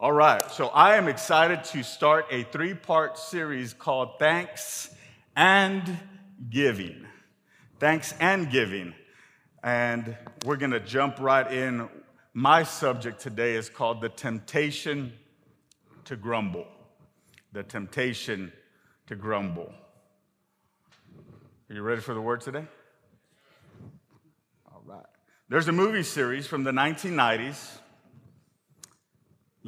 All right, so I am excited to start a three part series called Thanks and Giving. Thanks and Giving. And we're going to jump right in. My subject today is called The Temptation to Grumble. The Temptation to Grumble. Are you ready for the word today? All right. There's a movie series from the 1990s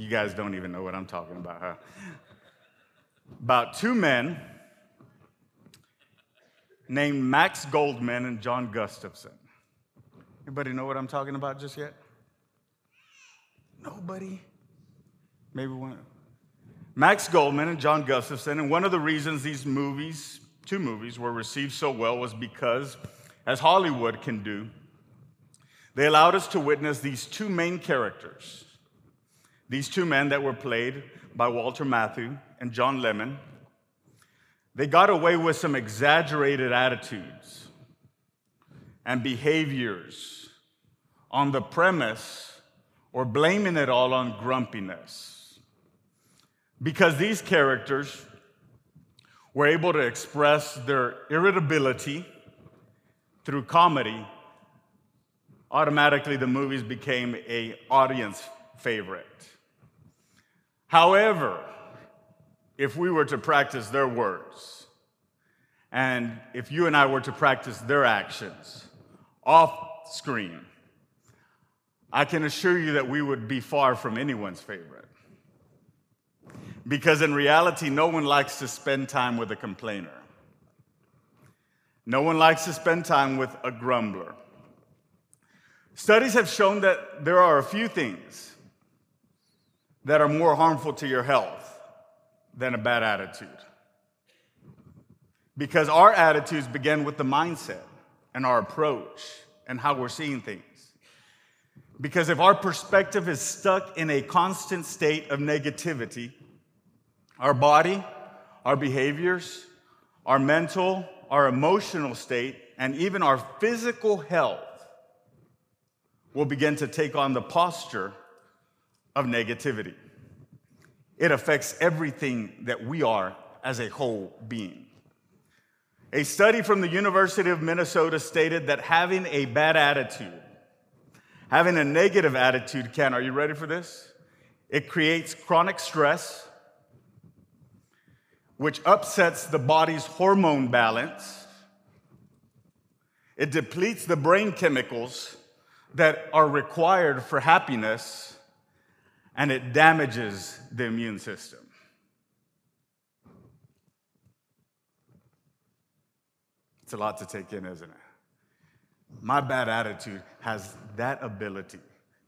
you guys don't even know what I'm talking about, huh? About two men named Max Goldman and John Gustafson. Anybody know what I'm talking about just yet? Nobody? Maybe one. Max Goldman and John Gustafson, and one of the reasons these movies, two movies, were received so well was because, as Hollywood can do, they allowed us to witness these two main characters these two men that were played by Walter Matthau and John Lemmon, they got away with some exaggerated attitudes and behaviors on the premise or blaming it all on grumpiness. Because these characters were able to express their irritability through comedy, automatically the movies became a audience favorite. However, if we were to practice their words, and if you and I were to practice their actions off screen, I can assure you that we would be far from anyone's favorite. Because in reality, no one likes to spend time with a complainer. No one likes to spend time with a grumbler. Studies have shown that there are a few things that are more harmful to your health than a bad attitude. Because our attitudes begin with the mindset and our approach and how we're seeing things. Because if our perspective is stuck in a constant state of negativity, our body, our behaviors, our mental, our emotional state, and even our physical health will begin to take on the posture of negativity. It affects everything that we are as a whole being. A study from the University of Minnesota stated that having a bad attitude, having a negative attitude can, are you ready for this? It creates chronic stress, which upsets the body's hormone balance. It depletes the brain chemicals that are required for happiness and it damages the immune system. It's a lot to take in, isn't it? My bad attitude has that ability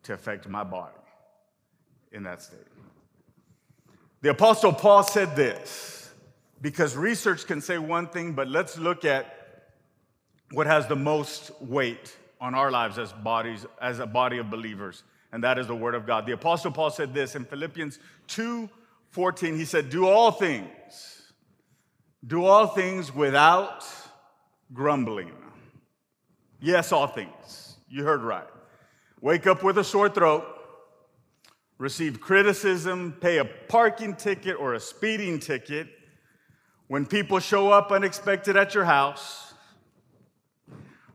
to affect my body in that state. The Apostle Paul said this because research can say one thing, but let's look at what has the most weight on our lives as bodies, as a body of believers and that is the word of God. The apostle Paul said this in Philippians 2 14. He said, Do all things, do all things without grumbling. Yes, all things. You heard right. Wake up with a sore throat, receive criticism, pay a parking ticket or a speeding ticket. When people show up unexpected at your house,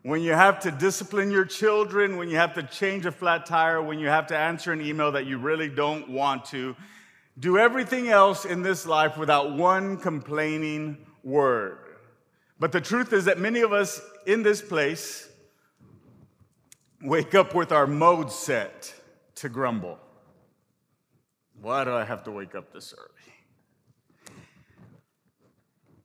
when you have to discipline your children, when you have to change a flat tire, when you have to answer an email that you really don't want to, do everything else in this life without one complaining word. But the truth is that many of us in this place wake up with our mode set to grumble. Why do I have to wake up this early?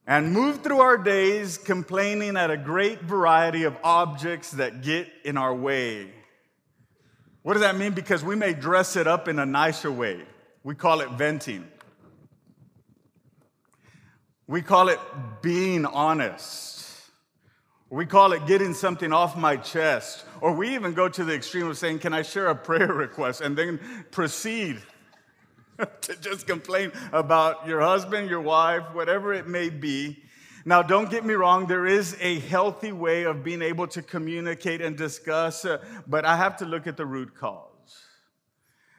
And move through our days complaining at a great variety of objects that get in our way. What does that mean? Because we may dress it up in a nicer way. We call it venting. We call it being honest. We call it getting something off my chest. Or we even go to the extreme of saying, Can I share a prayer request? And then proceed to just complain about your husband, your wife, whatever it may be. Now, don't get me wrong, there is a healthy way of being able to communicate and discuss, uh, but I have to look at the root cause.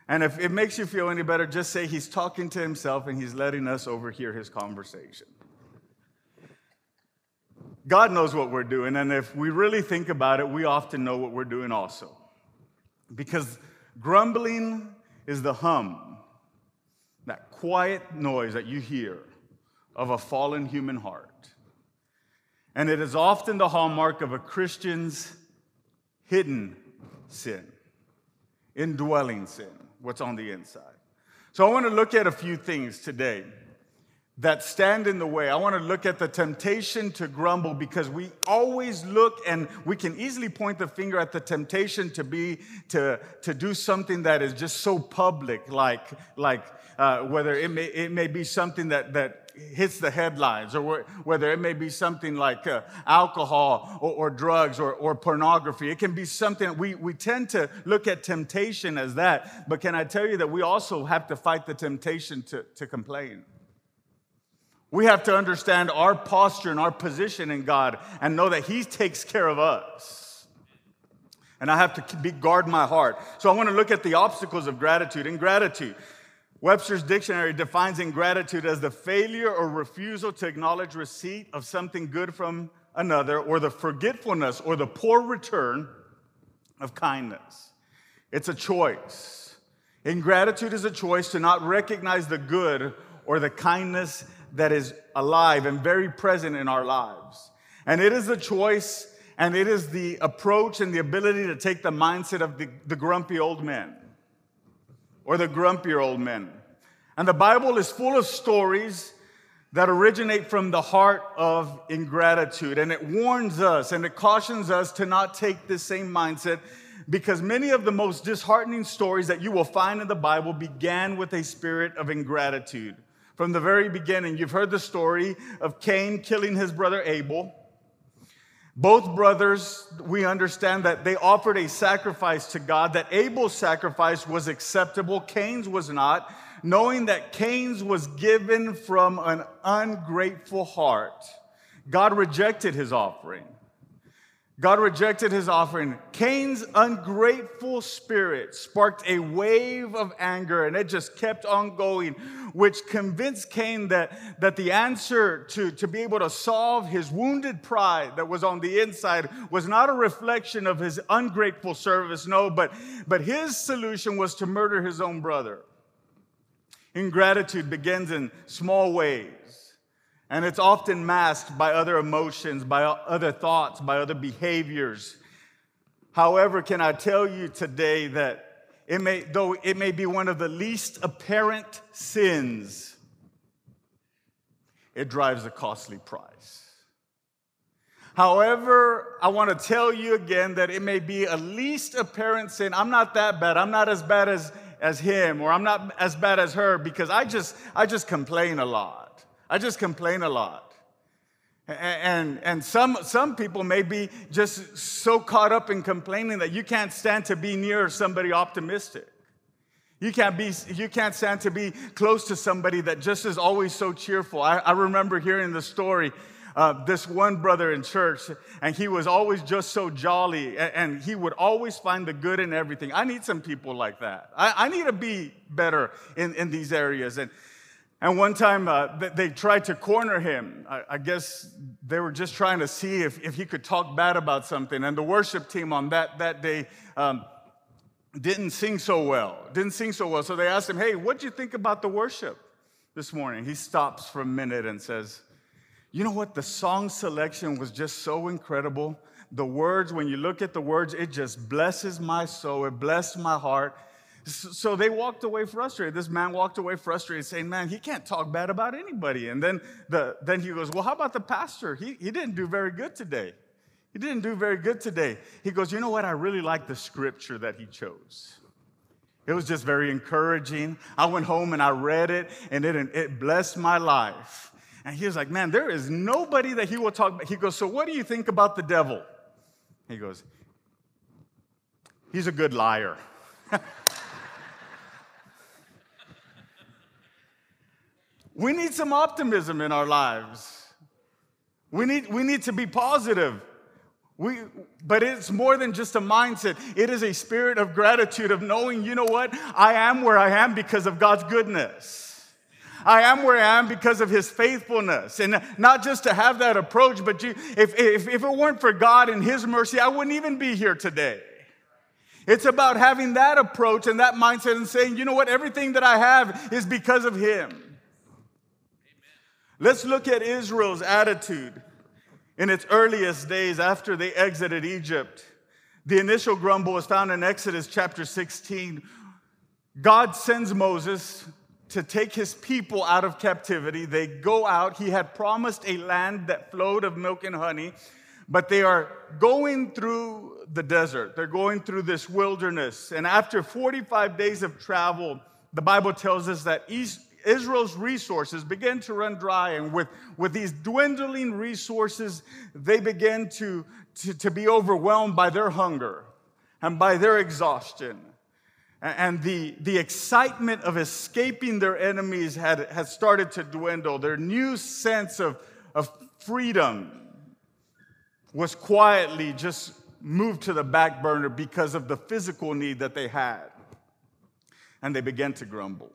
And if it makes you feel any better, just say he's talking to himself and he's letting us overhear his conversation. God knows what we're doing, and if we really think about it, we often know what we're doing also. Because grumbling is the hum, quiet noise that you hear of a fallen human heart. And it is often the hallmark of a Christian's hidden sin, indwelling sin, what's on the inside. So I want to look at a few things today that stand in the way. I want to look at the temptation to grumble because we always look and we can easily point the finger at the temptation to be to to do something that is just so public, like like uh, whether it may it may be something that that hits the headlines, or whether it may be something like uh, alcohol or, or drugs or, or pornography. It can be something we we tend to look at temptation as that. But can I tell you that we also have to fight the temptation to to complain. We have to understand our posture and our position in God and know that He takes care of us. And I have to be, guard my heart. So I want to look at the obstacles of gratitude. Ingratitude. Webster's dictionary defines ingratitude as the failure or refusal to acknowledge receipt of something good from another, or the forgetfulness or the poor return of kindness. It's a choice. Ingratitude is a choice to not recognize the good or the kindness that is alive and very present in our lives. And it is a choice and it is the approach and the ability to take the mindset of the, the grumpy old men or the grumpier old men. And the Bible is full of stories that originate from the heart of ingratitude. And it warns us and it cautions us to not take this same mindset because many of the most disheartening stories that you will find in the Bible began with a spirit of ingratitude from the very beginning. You've heard the story of Cain killing his brother Abel. Both brothers, we understand that they offered a sacrifice to God, that Abel's sacrifice was acceptable, Cain's was not, knowing that Cain's was given from an ungrateful heart. God rejected his offering. God rejected his offering. Cain's ungrateful spirit sparked a wave of anger and it just kept on going, which convinced Cain that, that the answer to, to be able to solve his wounded pride that was on the inside was not a reflection of his ungrateful service, no, but, but his solution was to murder his own brother. Ingratitude begins in small ways. And it's often masked by other emotions, by other thoughts, by other behaviors. However, can I tell you today that it may, though it may be one of the least apparent sins, it drives a costly price. However, I want to tell you again that it may be a least apparent sin. I'm not that bad. I'm not as bad as, as him, or I'm not as bad as her because I just I just complain a lot. I just complain a lot. And, and some, some people may be just so caught up in complaining that you can't stand to be near somebody optimistic. You can't, be, you can't stand to be close to somebody that just is always so cheerful. I, I remember hearing the story uh, this one brother in church, and he was always just so jolly, and, and, he would always find the good in everything. I need some people like that. I, I need to be better in, in these areas. And, and one time uh, they tried to corner him. I, guess they were just trying to see if, if he could talk bad about something. And the worship team on that, that day um, didn't sing so well. Didn't sing so well. So they asked him, Hey, what do you think about the worship this morning? He stops for a minute and says, You know what? The song selection was just so incredible. The words, when you look at the words, it just blesses my soul. It blessed my heart. So they walked away frustrated. This man walked away frustrated, saying, Man, he can't talk bad about anybody. And then, the, then he goes, Well, how about the pastor? He, he didn't do very good today. He didn't do very good today. He goes, You know what? I really like the scripture that he chose. It was just very encouraging. I went home and I read it, and it, it blessed my life. And he was like, Man, there is nobody that he will talk about. He goes, So what do you think about the devil? He goes, He's a good liar. We need some optimism in our lives. We need, we need to be positive. We, but it's more than just a mindset. It is a spirit of gratitude, of knowing, you know what? I am where I am because of God's goodness. I am where I am because of his faithfulness. And not just to have that approach, but you, if, if, if it weren't for God and his mercy, I wouldn't even be here today. It's about having that approach and that mindset and saying, you know what? Everything that I have is because of him. Let's look at Israel's attitude in its earliest days after they exited Egypt. The initial grumble is found in Exodus chapter 16. God sends Moses to take his people out of captivity. They go out. He had promised a land that flowed of milk and honey, but they are going through the desert. They're going through this wilderness. And after 45 days of travel, the Bible tells us that Israel's resources began to run dry. And with, with these dwindling resources, they began to, to, to be overwhelmed by their hunger and by their exhaustion. And the, the excitement of escaping their enemies had, had started to dwindle. Their new sense of, of freedom was quietly just moved to the back burner because of the physical need that they had. And they began to grumble.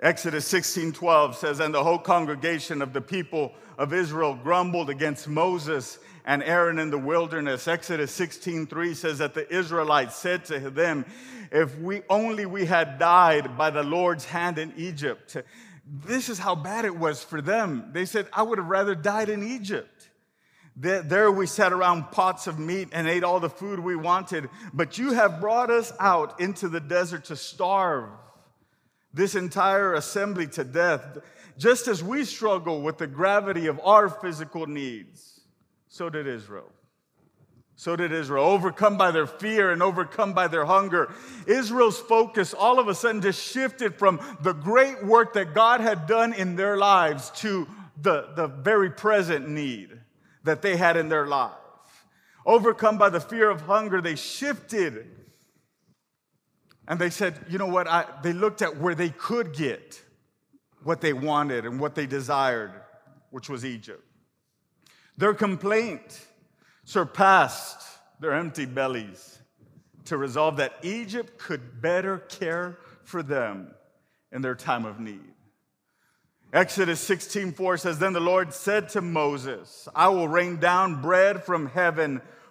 Exodus 16 12 says, And the whole congregation of the people of Israel grumbled against Moses and Aaron in the wilderness. Exodus 16 3 says that the Israelites said to them, If we only we had died by the Lord's hand in Egypt. This is how bad it was for them. They said, I would have rather died in Egypt. There we sat around pots of meat and ate all the food we wanted, but you have brought us out into the desert to starve this entire assembly to death, just as we struggle with the gravity of our physical needs. So did Israel. So did Israel, overcome by their fear and overcome by their hunger. Israel's focus all of a sudden just shifted from the great work that God had done in their lives to the, the very present need that they had in their life. Overcome by the fear of hunger, they shifted and they said, you know what? I, they looked at where they could get what they wanted and what they desired, which was Egypt. Their complaint surpassed their empty bellies to resolve that Egypt could better care for them in their time of need. Exodus 16:4 says, Then the Lord said to Moses, I will rain down bread from heaven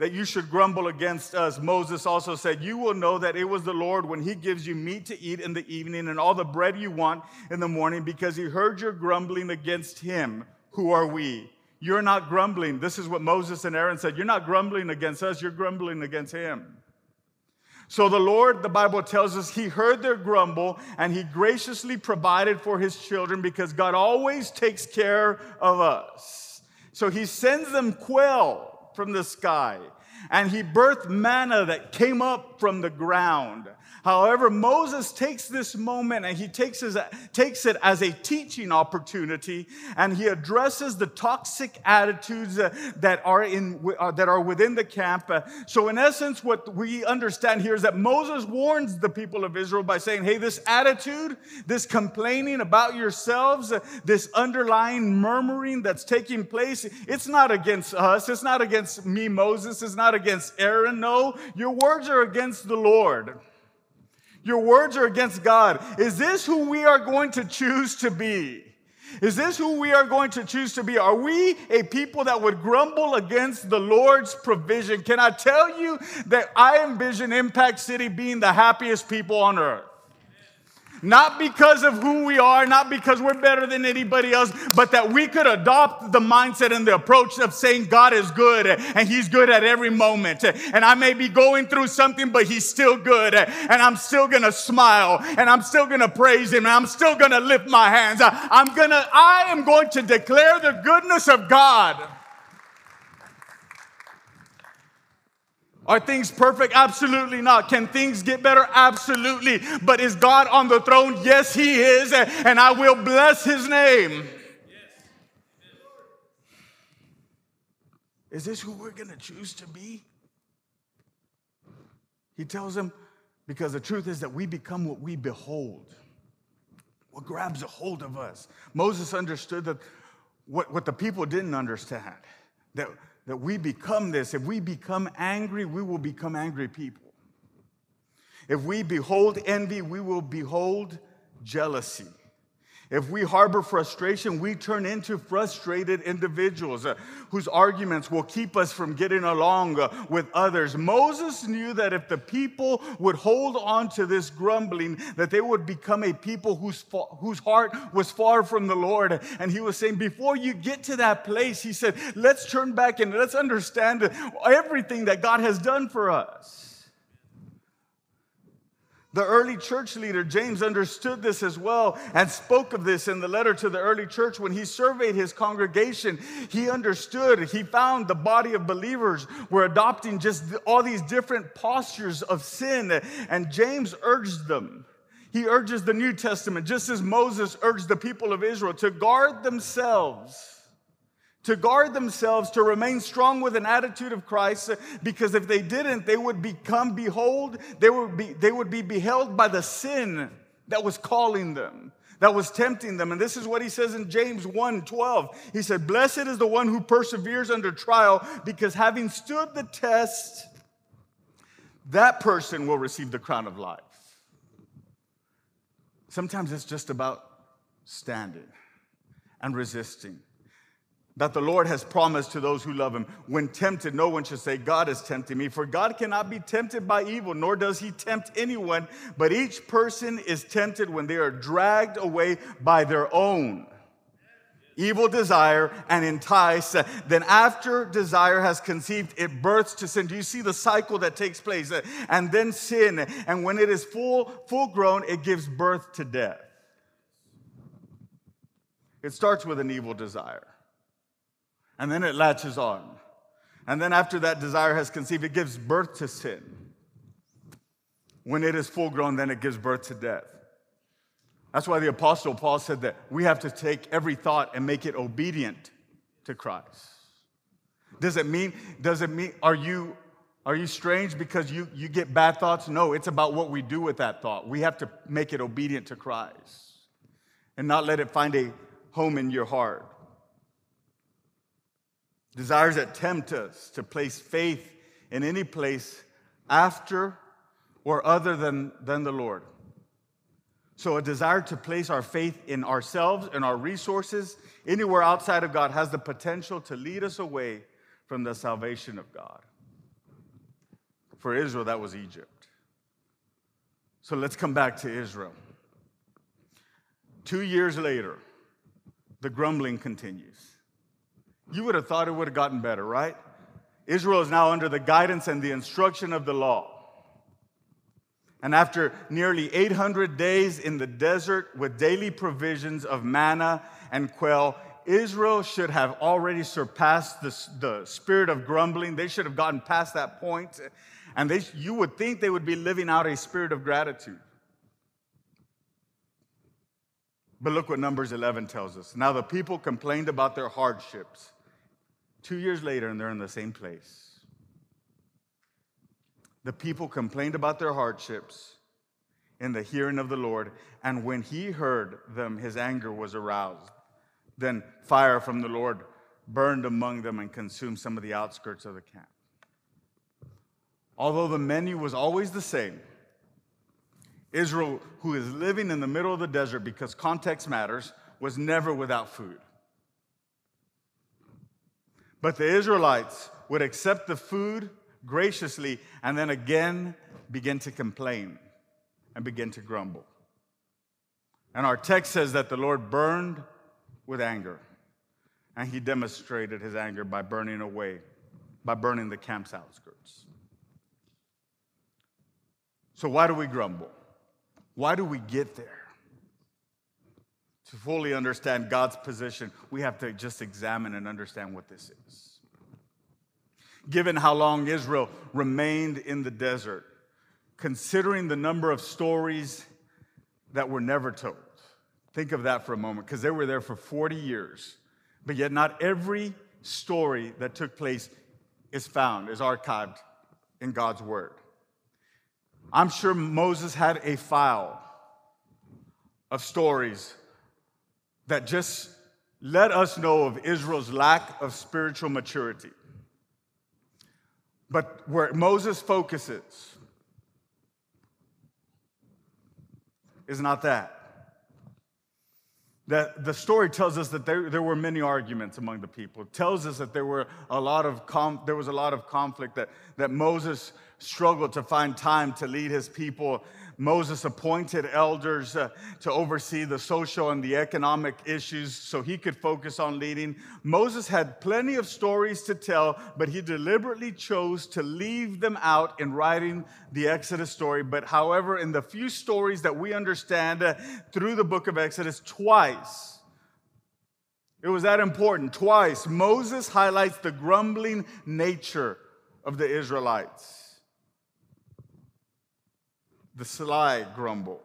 that you should grumble against us? Moses also said, You will know that it was the Lord when he gives you meat to eat in the evening and all the bread you want in the morning because he heard your grumbling against him. Who are we? You're not grumbling. This is what Moses and Aaron said. You're not grumbling against us, you're grumbling against him. So the Lord, the Bible tells us, he heard their grumble and he graciously provided for his children because God always takes care of us. So he sends them quail from the sky and he birthed manna that came up from the ground. However, Moses takes this moment and he takes, his, takes it as a teaching opportunity and he addresses the toxic attitudes that, are in, uh, that are within the camp. Uh, so, in essence, what we understand here is that Moses warns the people of Israel by saying, hey, this attitude, this complaining about yourselves, uh, this underlying murmuring that's taking place, it's not against us. It's not against me, Moses. It's not against Aaron. No, your words are against the Lord. Your words are against God. Is this who we are going to choose to be? Is this who we are going to choose to be? Are we a people that would grumble against the Lord's provision? Can I tell you that I envision Impact City being the happiest people on earth? Not because of who we are, not because we're better than anybody else, but that we could adopt the mindset and the approach of saying God is good and He's good at every moment. And I may be going through something, but He's still good. And I'm still gonna smile and I'm still gonna praise Him and I'm still gonna lift my hands. I'm gonna, I am going to declare the goodness of God. Are things perfect? Absolutely not. Can things get better? Absolutely. But is God on the throne? Yes, He is. And I will bless His name. Is this who we're going to choose to be? He tells them, because the truth is that we become what we behold, what grabs a hold of us. Moses understood that what, what the people didn't understand, that, that we become this. If we become angry, we will become angry people. If we behold envy, we will behold jealousy. If we harbor frustration, we turn into frustrated individuals uh, whose arguments will keep us from getting along uh, with others. Moses knew that if the people would hold on to this grumbling, that they would become a people whose, whose heart was far from the Lord. And he was saying, before you get to that place, he said, let's turn back and let's understand everything that God has done for us. The early church leader, James, understood this as well and spoke of this in the letter to the early church. When he surveyed his congregation, he understood, he found the body of believers were adopting just all these different postures of sin. And James urged them. He urges the New Testament, just as Moses urged the people of Israel, to guard themselves to guard themselves, to remain strong with an attitude of Christ, because if they didn't, they would become, behold, they would be, they would be beheld by the sin that was calling them, that was tempting them. And this is what he says in James 1 12. He said, Blessed is the one who perseveres under trial, because having stood the test, that person will receive the crown of life. Sometimes it's just about standing and resisting that the Lord has promised to those who love him. When tempted, no one should say, God is tempting me, for God cannot be tempted by evil, nor does he tempt anyone, but each person is tempted when they are dragged away by their own evil desire and enticed. Then, after desire has conceived, it births to sin. Do you see the cycle that takes place? And then sin. And when it is full, full grown, it gives birth to death. It starts with an evil desire and then it latches on. And then after that desire has conceived, it gives birth to sin. When it is full grown, then it gives birth to death. That's why the Apostle Paul said that we have to take every thought and make it obedient to Christ. Does it mean, does it mean, are you, are you strange because you, you get bad thoughts? No, it's about what we do with that thought. We have to make it obedient to Christ and not let it find a home in your heart. Desires that tempt us to place faith in any place after or other than, than the Lord. So, a desire to place our faith in ourselves and our resources anywhere outside of God has the potential to lead us away from the salvation of God. For Israel, that was Egypt. So, let's come back to Israel. Two years later, the grumbling continues. You would have thought it would have gotten better, right? Israel is now under the guidance and the instruction of the law. And after nearly 800 days in the desert with daily provisions of manna and quail, Israel should have already surpassed the, the spirit of grumbling. They should have gotten past that point, And they, you would think they would be living out a spirit of gratitude. But look what Numbers 11 tells us. Now the people complained about their hardships Two years later, and they're in the same place. The people complained about their hardships in the hearing of the Lord, and when he heard them, his anger was aroused. Then fire from the Lord burned among them and consumed some of the outskirts of the camp. Although the menu was always the same, Israel, who is living in the middle of the desert because context matters, was never without food. But the Israelites would accept the food graciously and then again begin to complain and begin to grumble. And our text says that the Lord burned with anger. And he demonstrated his anger by burning away, by burning the camp's outskirts. So, why do we grumble? Why do we get there? To fully understand God's position, we have to just examine and understand what this is. given how long Israel remained in the desert, considering the number of stories that were never told. Think of that for a moment, because they were there for 40 years, but yet not every story that took place is found, is archived in God's Word. I'm sure Moses had a file of stories that just let us know of Israel's lack of spiritual maturity. But where Moses focuses is not that. That the story tells us that there, there were many arguments among the people. It tells us that there were a lot of com- there was a lot of conflict that, that Moses struggled to find time to lead his people Moses appointed elders uh, to oversee the social and the economic issues so he could focus on leading. Moses had plenty of stories to tell, but he deliberately chose to leave them out in writing the Exodus story. But however, in the few stories that we understand uh, through the book of Exodus, twice, it was that important. Twice, Moses highlights the grumbling nature of the Israelites the sly grumble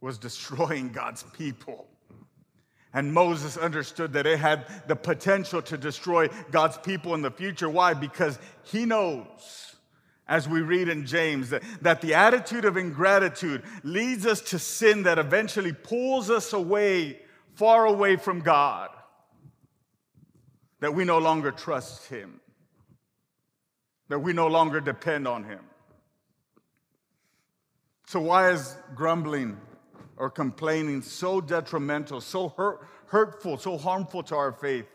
was destroying God's people. And Moses understood that it had the potential to destroy God's people in the future. Why? Because he knows, as we read in James, that, that the attitude of ingratitude leads us to sin that eventually pulls us away, far away from God, that we no longer trust him, that we no longer depend on him. So, why is grumbling or complaining so detrimental, so hurt, hurtful, so harmful to our faith?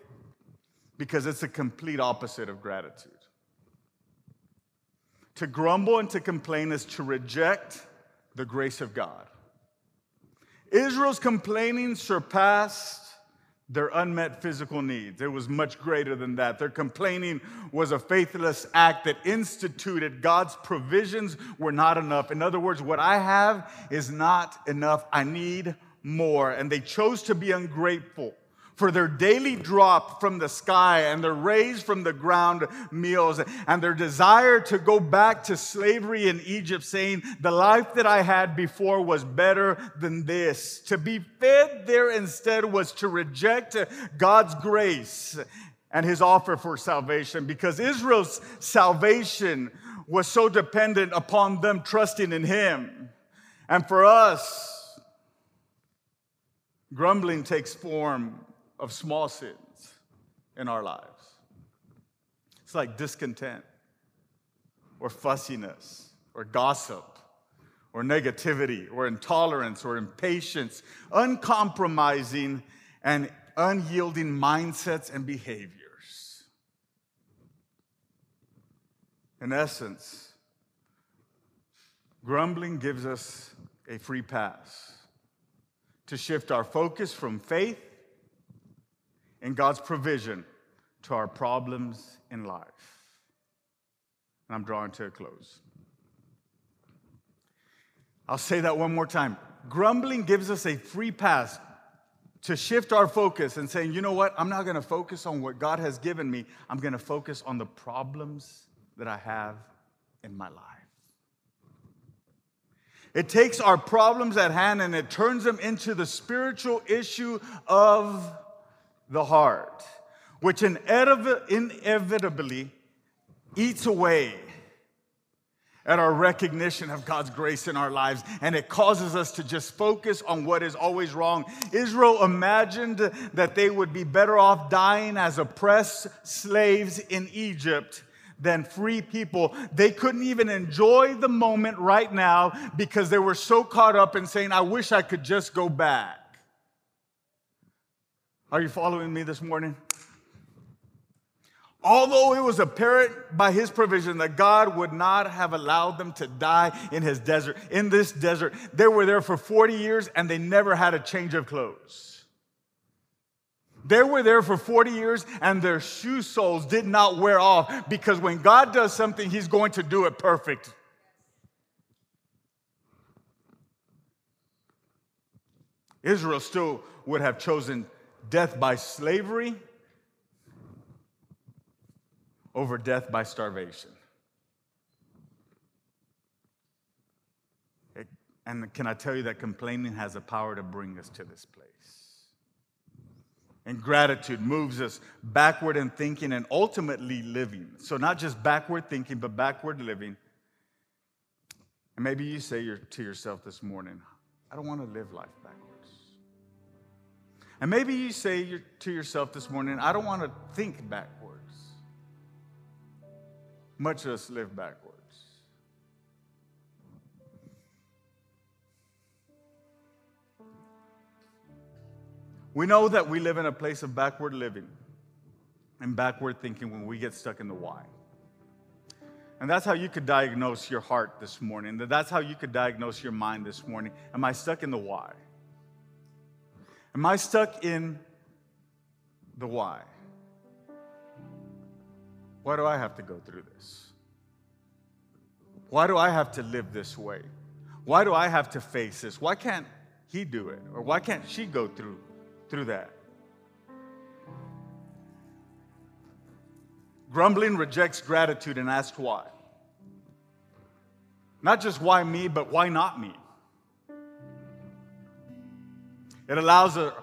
Because it's the complete opposite of gratitude. To grumble and to complain is to reject the grace of God. Israel's complaining surpassed their unmet physical needs. It was much greater than that. Their complaining was a faithless act that instituted God's provisions were not enough. In other words, what I have is not enough. I need more. And they chose to be ungrateful for their daily drop from the sky and their raised from the ground meals and their desire to go back to slavery in Egypt, saying, The life that I had before was better than this. To be fed there instead was to reject God's grace and his offer for salvation because Israel's salvation was so dependent upon them trusting in him. And for us, grumbling takes form of small sins in our lives. It's like discontent or fussiness or gossip or negativity or intolerance or impatience, uncompromising and unyielding mindsets and behaviors. In essence, grumbling gives us a free pass to shift our focus from faith in God's provision to our problems in life. And I'm drawing to a close. I'll say that one more time. Grumbling gives us a free pass to shift our focus and saying, you know what, I'm not gonna focus on what God has given me, I'm gonna focus on the problems that I have in my life. It takes our problems at hand and it turns them into the spiritual issue of the heart, which inevitably eats away at our recognition of God's grace in our lives, and it causes us to just focus on what is always wrong. Israel imagined that they would be better off dying as oppressed slaves in Egypt than free people. They couldn't even enjoy the moment right now because they were so caught up in saying, I wish I could just go back. Are you following me this morning? Although it was apparent by his provision that God would not have allowed them to die in his desert, in this desert, they were there for 40 years and they never had a change of clothes. They were there for 40 years and their shoe soles did not wear off because when God does something, he's going to do it perfect. Israel still would have chosen death by slavery over death by starvation. It, and can I tell you that complaining has the power to bring us to this place? And gratitude moves us backward in thinking and ultimately living. So, not just backward thinking, but backward living. And maybe you say to yourself this morning, I don't want to live life backwards. And maybe you say to yourself this morning, I don't want to think backwards, much less live backwards. We know that we live in a place of backward living and backward thinking when we get stuck in the why. And that's how you could diagnose your heart this morning. That's how you could diagnose your mind this morning. Am I stuck in the why? Am I stuck in the why? Why do I have to go through this? Why do I have to live this way? Why do I have to face this? Why can't he do it? Or why can't she go through, through that? Grumbling rejects gratitude and asks why. Not just why me, but why not me? It allows a,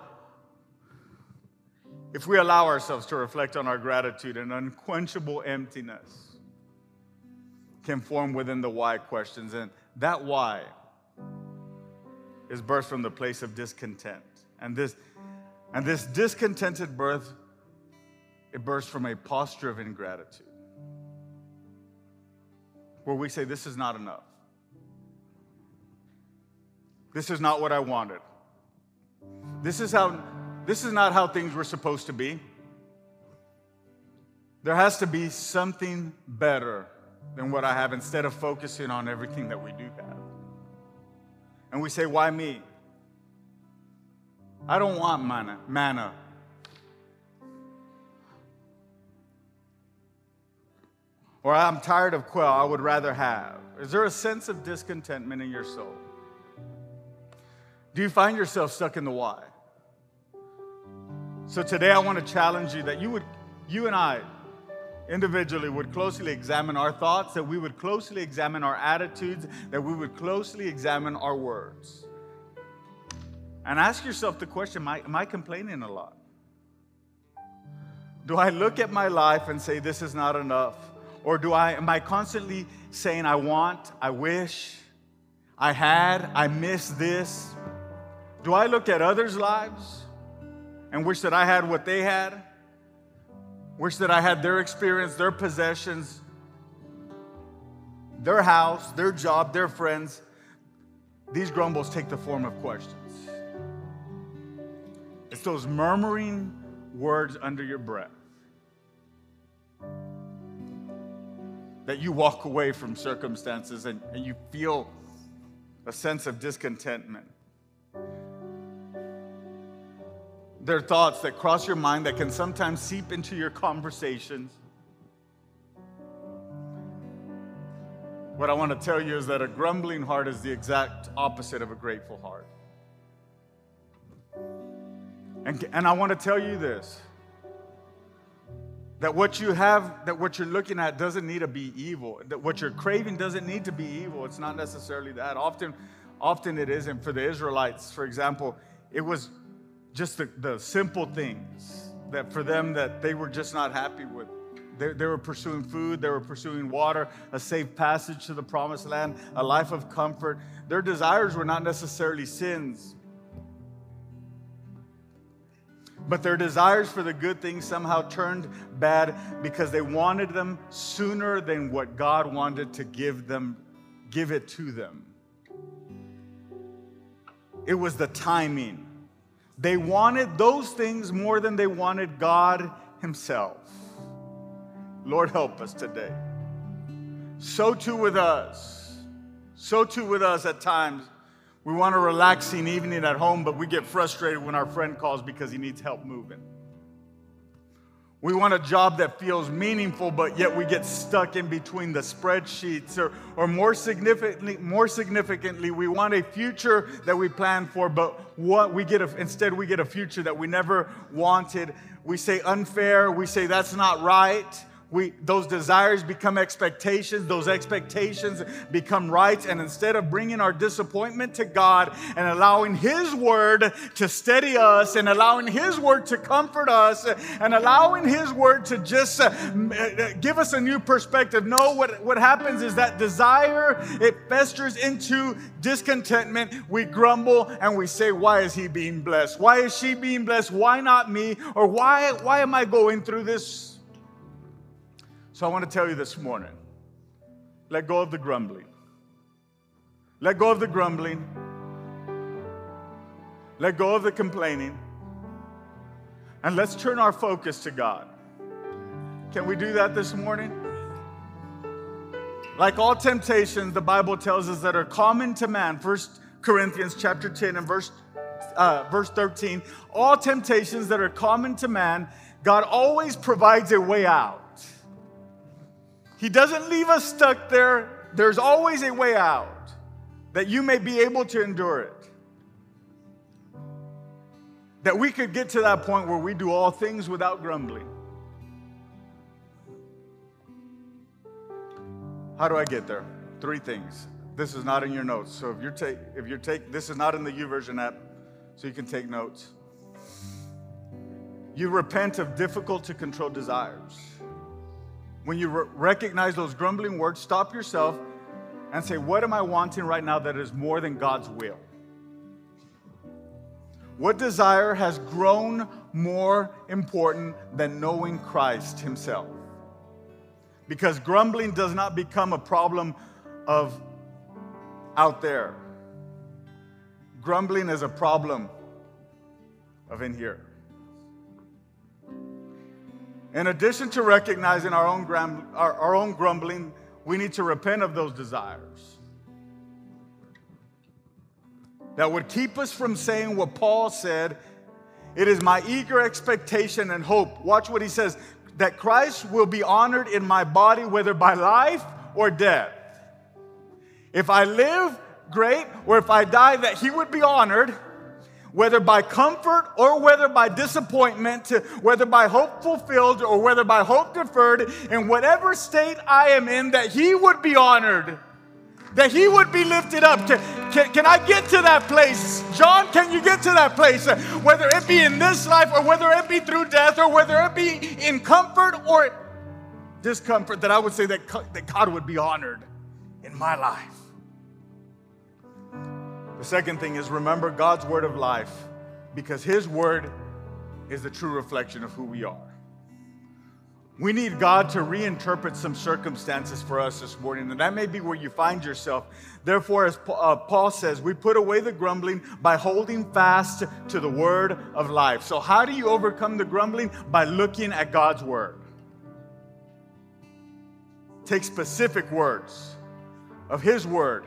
if we allow ourselves to reflect on our gratitude, an unquenchable emptiness can form within the why questions. And that why is birthed from the place of discontent. And this, and this discontented birth, it bursts from a posture of ingratitude. Where we say, This is not enough. This is not what I wanted. This is how this is not how things were supposed to be. There has to be something better than what I have instead of focusing on everything that we do have. And we say, Why me? I don't want manna. manna. Or I'm tired of quail, I would rather have. Is there a sense of discontentment in your soul? Do you find yourself stuck in the why? So today I want to challenge you that you would, you and I, individually would closely examine our thoughts, that we would closely examine our attitudes, that we would closely examine our words. And ask yourself the question am I, am I complaining a lot? Do I look at my life and say, this is not enough? Or do I, am I constantly saying, I want, I wish, I had, I miss this? Do I look at others' lives and wish that I had what they had? Wish that I had their experience, their possessions, their house, their job, their friends. These grumbles take the form of questions. It's those murmuring words under your breath that you walk away from circumstances and, and you feel a sense of discontentment. They're thoughts that cross your mind that can sometimes seep into your conversations. What I want to tell you is that a grumbling heart is the exact opposite of a grateful heart. And, and I want to tell you this that what you have, that what you're looking at doesn't need to be evil. That what you're craving doesn't need to be evil. It's not necessarily that. Often, often it isn't. For the Israelites, for example, it was just the, the simple things that for them that they were just not happy with. They, they were pursuing food, they were pursuing water, a safe passage to the promised land, a life of comfort. Their desires were not necessarily sins, but their desires for the good things somehow turned bad because they wanted them sooner than what God wanted to give them, give it to them. It was the timing. They wanted those things more than they wanted God Himself. Lord, help us today. So too with us. So too with us at times. We want a relaxing evening at home, but we get frustrated when our friend calls because he needs help moving. We want a job that feels meaningful, but yet we get stuck in between the spreadsheets. Or, or more, significantly, more significantly, we want a future that we plan for, but what we get a, instead we get a future that we never wanted. We say unfair, we say that's not right. We, those desires become expectations, those expectations become rights. And instead of bringing our disappointment to God and allowing His word to steady us and allowing His word to comfort us and allowing His word to just uh, uh, give us a new perspective, no, what, what happens is that desire, it festers into discontentment. We grumble and we say, Why is He being blessed? Why is she being blessed? Why not me? Or why, why am I going through this? So I want to tell you this morning let go of the grumbling. Let go of the grumbling. Let go of the complaining. And let's turn our focus to God. Can we do that this morning? Like all temptations, the Bible tells us that are common to man. First Corinthians chapter 10 and verse, uh, verse 13. All temptations that are common to man, God always provides a way out. He doesn't leave us stuck there. There's always a way out that you may be able to endure it. That we could get to that point where we do all things without grumbling. How do I get there? Three things. This is not in your notes. So if you're take if you're take this is not in the YouVersion app, so you can take notes. You repent of difficult to control desires. When you re- recognize those grumbling words, stop yourself and say, What am I wanting right now that is more than God's will? What desire has grown more important than knowing Christ Himself? Because grumbling does not become a problem of out there. Grumbling is a problem of in here. In addition to recognizing our own, our, our own grumbling, we need to repent of those desires that would keep us from saying what Paul said. It is my eager expectation and hope. Watch what he says that Christ will be honored in my body, whether by life or death. If I live, great, or if I die, that he would be honored whether by comfort or whether by disappointment, whether by hope fulfilled or whether by hope deferred, in whatever state I am in, that He would be honored, that He would be lifted up. Can, can, can I get to that place? John, can you get to that place? Whether it be in this life or whether it be through death or whether it be in comfort or discomfort, that I would say that, that God would be honored in my life. The second thing is remember God's word of life because his word is the true reflection of who we are. We need God to reinterpret some circumstances for us this morning, and that may be where you find yourself. Therefore, as uh, Paul says, we put away the grumbling by holding fast to the word of life. So, how do you overcome the grumbling? By looking at God's word. Take specific words of His word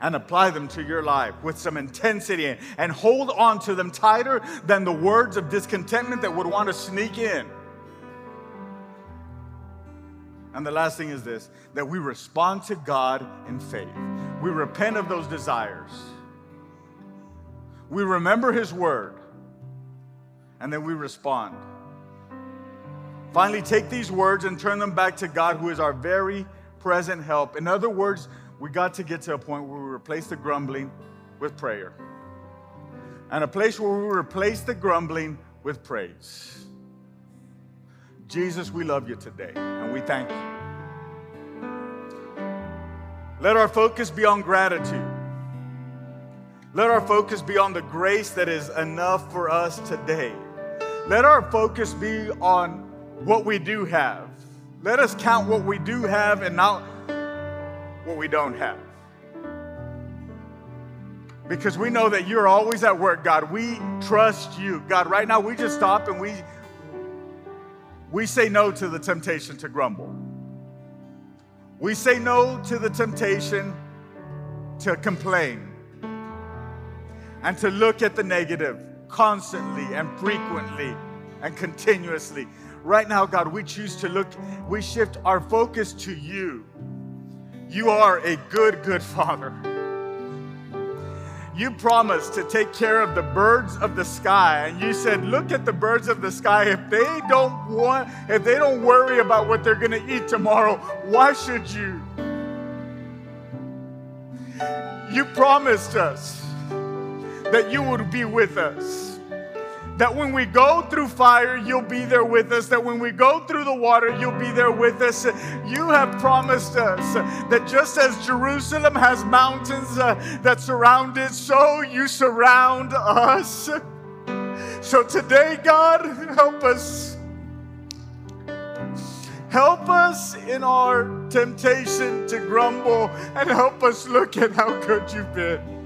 and apply them to your life with some intensity and hold on to them tighter than the words of discontentment that would want to sneak in. And the last thing is this that we respond to God in faith. We repent of those desires. We remember His word. And then we respond. Finally, take these words and turn them back to God, who is our very present help. In other words, we got to get to a point where we replace the grumbling with prayer. And a place where we replace the grumbling with praise. Jesus, we love you today and we thank you. Let our focus be on gratitude. Let our focus be on the grace that is enough for us today. Let our focus be on what we do have. Let us count what we do have and not what we don't have. Because we know that you're always at work, God. We trust you. God, right now we just stop and we we say no to the temptation to grumble. We say no to the temptation to complain and to look at the negative constantly and frequently and continuously. Right now, God, we choose to look, we shift our focus to you. You are a good, good father. you promised to take care of the birds of the sky. And you said, look at the birds of the sky. If they don't want, if they don't worry about what they're going to eat tomorrow, why should you? You promised us that you would be with us that when we go through fire, you'll be there with us. That when we go through the water, you'll be there with us. You have promised us that just as Jerusalem has mountains uh, that surround it, so you surround us. So today, God, help us. Help us in our temptation to grumble and help us look at how good you've been.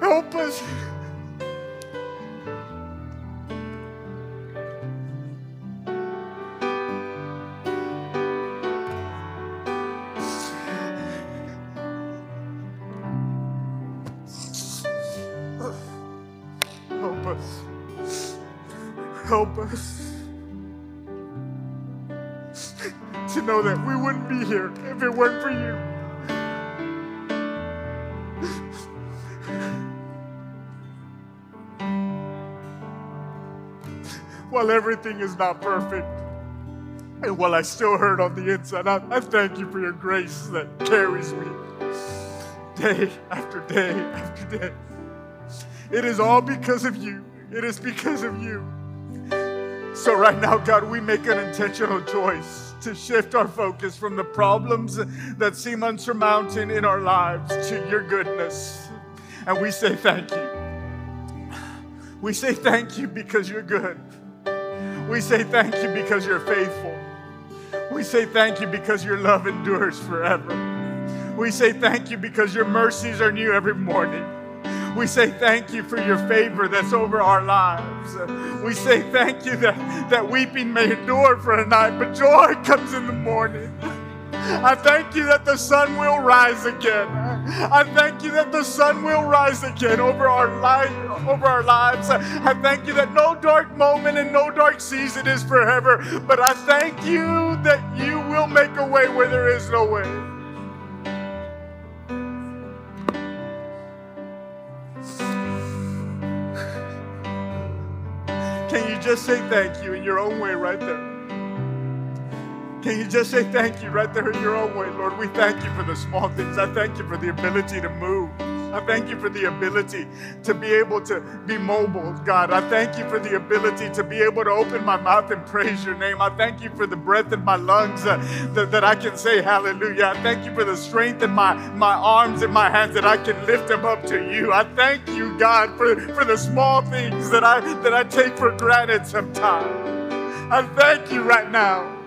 Help us. Help us. Help us to know that we wouldn't be here if it weren't for you. While everything is not perfect and while I still hurt on the inside, I, I thank you for your grace that carries me day after day after day. It is all because of you. It is because of you. So, right now, God, we make an intentional choice to shift our focus from the problems that seem unsurmounted in our lives to your goodness. And we say thank you. We say thank you because you're good. We say thank you because you're faithful. We say thank you because your love endures forever. We say thank you because your mercies are new every morning. We say thank you for your favor that's over our lives. We say thank you that, that weeping may endure for a night, but joy comes in the morning. I thank you that the sun will rise again. I thank you that the sun will rise again over our life, over our lives. I thank you that no dark moment and no dark season is forever. But I thank you that you will make a way where there is no way. Can you just say thank you in your own way right there? Can you just say thank you right there in your own way, Lord? We thank you for the small things. I thank you for the ability to move. I thank you for the ability to be able to be mobile, God. I thank you for the ability to be able to open my mouth and praise your name. I thank you for the breath in my lungs uh, that, that I can say hallelujah. I thank you for the strength in my, my arms and my hands that I can lift them up to you. I thank you, God, for, for the small things that I that I take for granted sometimes. I thank you right now.